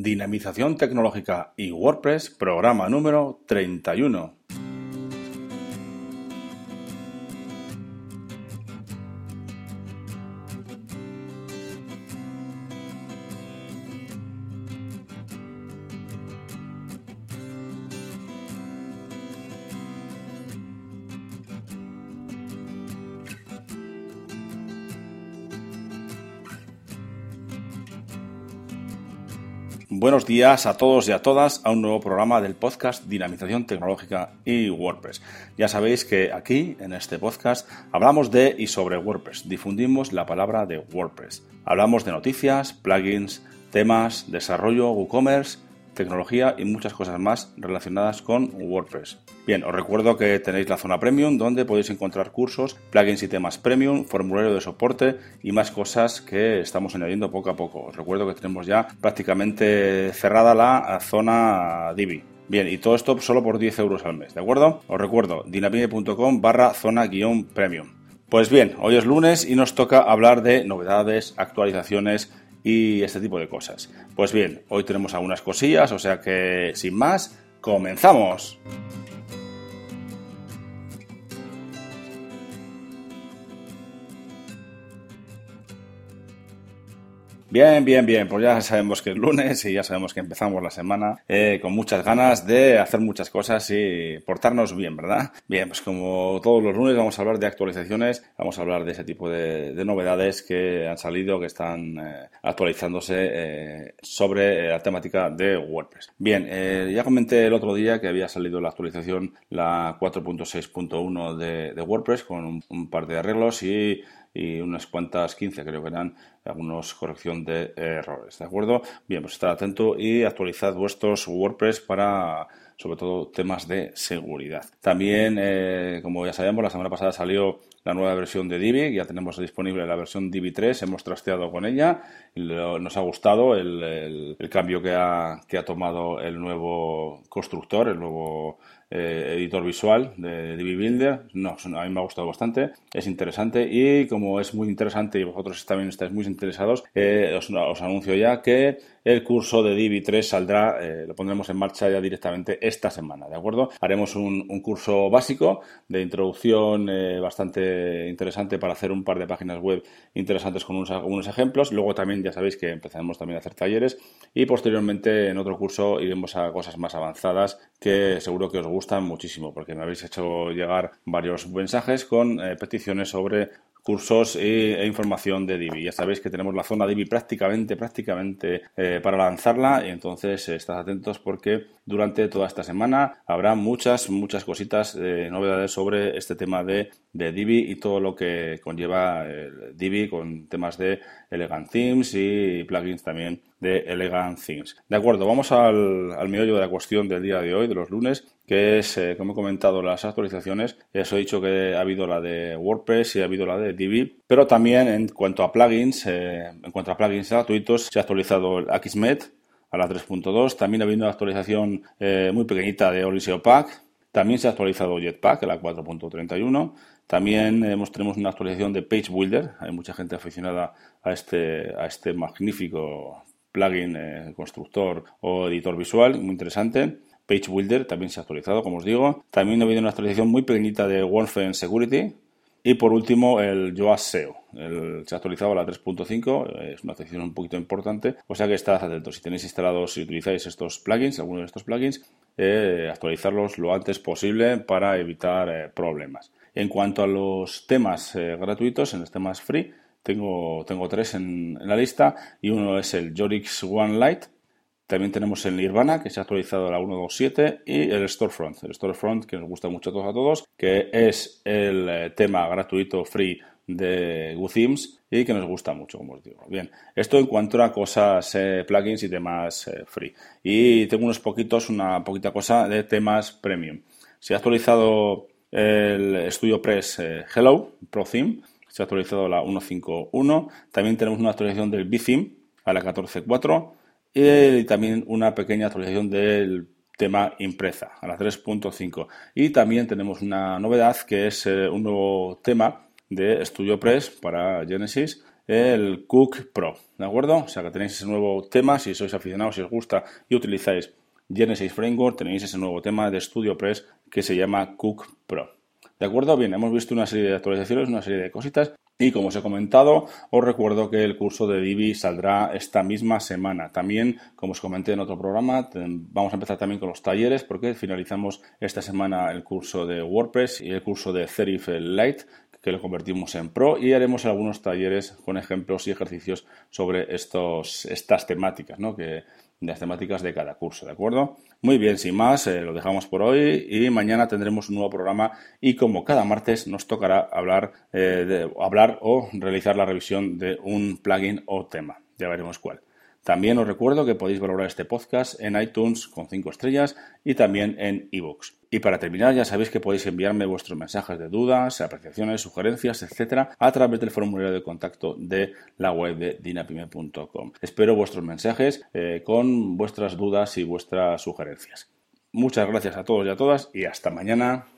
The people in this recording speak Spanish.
Dinamización tecnológica y WordPress, programa número 31. Buenos días a todos y a todas a un nuevo programa del podcast Dinamización Tecnológica y WordPress. Ya sabéis que aquí, en este podcast, hablamos de y sobre WordPress, difundimos la palabra de WordPress. Hablamos de noticias, plugins, temas, desarrollo, WooCommerce, tecnología y muchas cosas más relacionadas con WordPress. Bien, os recuerdo que tenéis la zona premium donde podéis encontrar cursos, plugins y temas premium, formulario de soporte y más cosas que estamos añadiendo poco a poco. Os recuerdo que tenemos ya prácticamente cerrada la zona Divi. Bien, y todo esto solo por 10 euros al mes, ¿de acuerdo? Os recuerdo, dinamite.com barra zona guion premium. Pues bien, hoy es lunes y nos toca hablar de novedades, actualizaciones y este tipo de cosas. Pues bien, hoy tenemos algunas cosillas, o sea que sin más, comenzamos. Bien, bien, bien, pues ya sabemos que es lunes y ya sabemos que empezamos la semana eh, con muchas ganas de hacer muchas cosas y portarnos bien, ¿verdad? Bien, pues como todos los lunes vamos a hablar de actualizaciones, vamos a hablar de ese tipo de, novedades que han salido, que están eh, actualizándose eh, sobre la temática de WordPress. Bien, ya comenté el otro día que había salido la actualización, la 4.6.1 de, de, WordPress con un par de arreglos y y unas cuantas 15 creo que eran algunos corrección de errores, ¿de acuerdo? Bien, pues estar atento y actualizad vuestros WordPress para sobre todo temas de seguridad. También, eh, como ya sabemos, la semana pasada salió la nueva versión de Divi, ya tenemos disponible la versión Divi 3, hemos trasteado con ella, nos ha gustado el, cambio que ha, que ha tomado el nuevo constructor, el nuevo eh, editor visual de Divi Builder. No, a mí me ha gustado bastante, es interesante y como es muy interesante y vosotros también estáis muy interesados, eh, os, anuncio ya que el curso de Divi 3 saldrá, lo pondremos en marcha ya directamente esta semana, ¿de acuerdo? Haremos un, curso básico de introducción bastante interesante para hacer un par de páginas web interesantes con unos, unos ejemplos. Luego también ya sabéis que empezaremos también a hacer talleres y posteriormente en otro curso iremos a cosas más avanzadas que seguro que os gustan muchísimo porque me habéis hecho llegar varios mensajes con eh, peticiones sobre cursos e, información de Divi. Ya sabéis que tenemos la zona Divi prácticamente, prácticamente eh, para lanzarla y entonces eh, estad atentos porque durante toda esta semana habrá muchas, muchas cositas, novedades sobre este tema de, de, Divi y todo lo que conlleva Divi con temas de Elegant Themes y plugins también de Elegant Themes. De acuerdo, vamos al, al de la cuestión del día de hoy, de los lunes, que es, eh, como he comentado, las actualizaciones. He dicho que ha habido la de WordPress y ha habido la de Divi, pero también en cuanto a plugins, eh, en cuanto a plugins gratuitos, se ha actualizado el Akismet a la 3.2. También ha habido una actualización eh, muy pequeñita de Odyssey Pack. También se ha actualizado Jetpack la 4.31. También tenemos una actualización de Page Builder. Hay mucha gente aficionada a este, a este magnífico plugin, constructor o editor visual, muy interesante. Page Builder también se ha actualizado, como os digo. También ha habido una actualización muy pequeñita de OneFence Security. Y por último, el Yoast SEO. se ha actualizado a la 3.5, es una actualización un poquito importante. O sea que estad atentos. Si tenéis instalados, si utilizáis estos plugins, algunos de estos plugins, eh, actualizarlos lo antes posible para evitar eh, problemas. En cuanto a los temas eh, gratuitos, en los temas free, tengo, tengo tres en, en, la lista y uno es el Jorix One Lite también tenemos el Nirvana, que se ha actualizado a la 1.2.7, y el Storefront. El Storefront, que nos gusta mucho a todos a todos, que es el eh, tema gratuito free de WooThemes y que nos gusta mucho, como os digo. Bien, esto en cuanto a cosas, eh, plugins y temas eh, free. Y tengo unos poquitos, una poquita cosa de temas premium. Se ha actualizado el Studio Press Hello Pro Theme, se ha actualizado la 1.5.1. También tenemos una actualización del B-Theme a la 14.4 y también una pequeña actualización del tema impresa a la 3.5 y también tenemos una novedad que es eh, un nuevo tema de StudioPress para Genesis el Cook Pro, ¿de acuerdo? O sea que tenéis ese nuevo tema, si sois aficionados, si os gusta y utilizáis Genesis Framework, tenéis ese nuevo tema de StudioPress que se llama Cook Pro. ¿De acuerdo? Bien, hemos visto una serie de actualizaciones, una serie de cositas. Y como os he comentado, os recuerdo que el curso de Divi saldrá esta misma semana. También, como os comenté en otro programa, vamos a empezar también con los talleres porque finalizamos esta semana el curso de WordPress y el curso de Serif Lite que lo convertimos en Pro y haremos algunos talleres con ejemplos y ejercicios sobre estos, estas temáticas, ¿no? que las temáticas de cada curso, ¿de acuerdo? Muy bien, sin más, eh, lo dejamos por hoy y mañana tendremos un nuevo programa y como cada martes nos tocará hablar, eh, de, hablar o realizar la revisión de un plugin o tema. Ya veremos cuál. También os recuerdo que podéis valorar este podcast en iTunes con 5 estrellas y también en ebooks. Y para terminar, ya sabéis que podéis enviarme vuestros mensajes de dudas, apreciaciones, sugerencias, etcétera, a través del formulario de contacto de la web de dinapime.com. Espero vuestros mensajes eh, con vuestras dudas y vuestras sugerencias. Muchas gracias a todos y a todas y hasta mañana.